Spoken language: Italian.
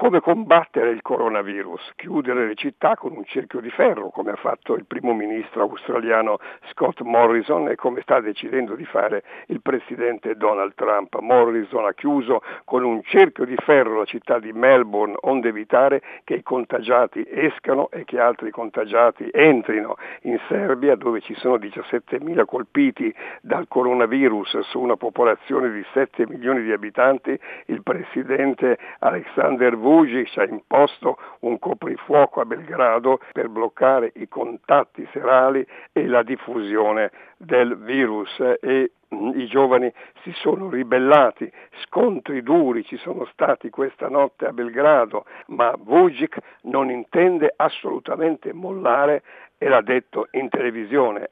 come combattere il coronavirus? Chiudere le città con un cerchio di ferro, come ha fatto il primo ministro australiano Scott Morrison e come sta decidendo di fare il presidente Donald Trump. Morrison ha chiuso con un cerchio di ferro la città di Melbourne, onde evitare che i contagiati escano e che altri contagiati entrino in Serbia, dove ci sono 17.000 colpiti dal coronavirus su una popolazione di 7 milioni di abitanti. Il presidente Alexander Vucic Vucic ha imposto un coprifuoco a Belgrado per bloccare i contatti serali e la diffusione del virus e mm, i giovani si sono ribellati, scontri duri ci sono stati questa notte a Belgrado, ma Vucic non intende assolutamente mollare e l'ha detto in televisione,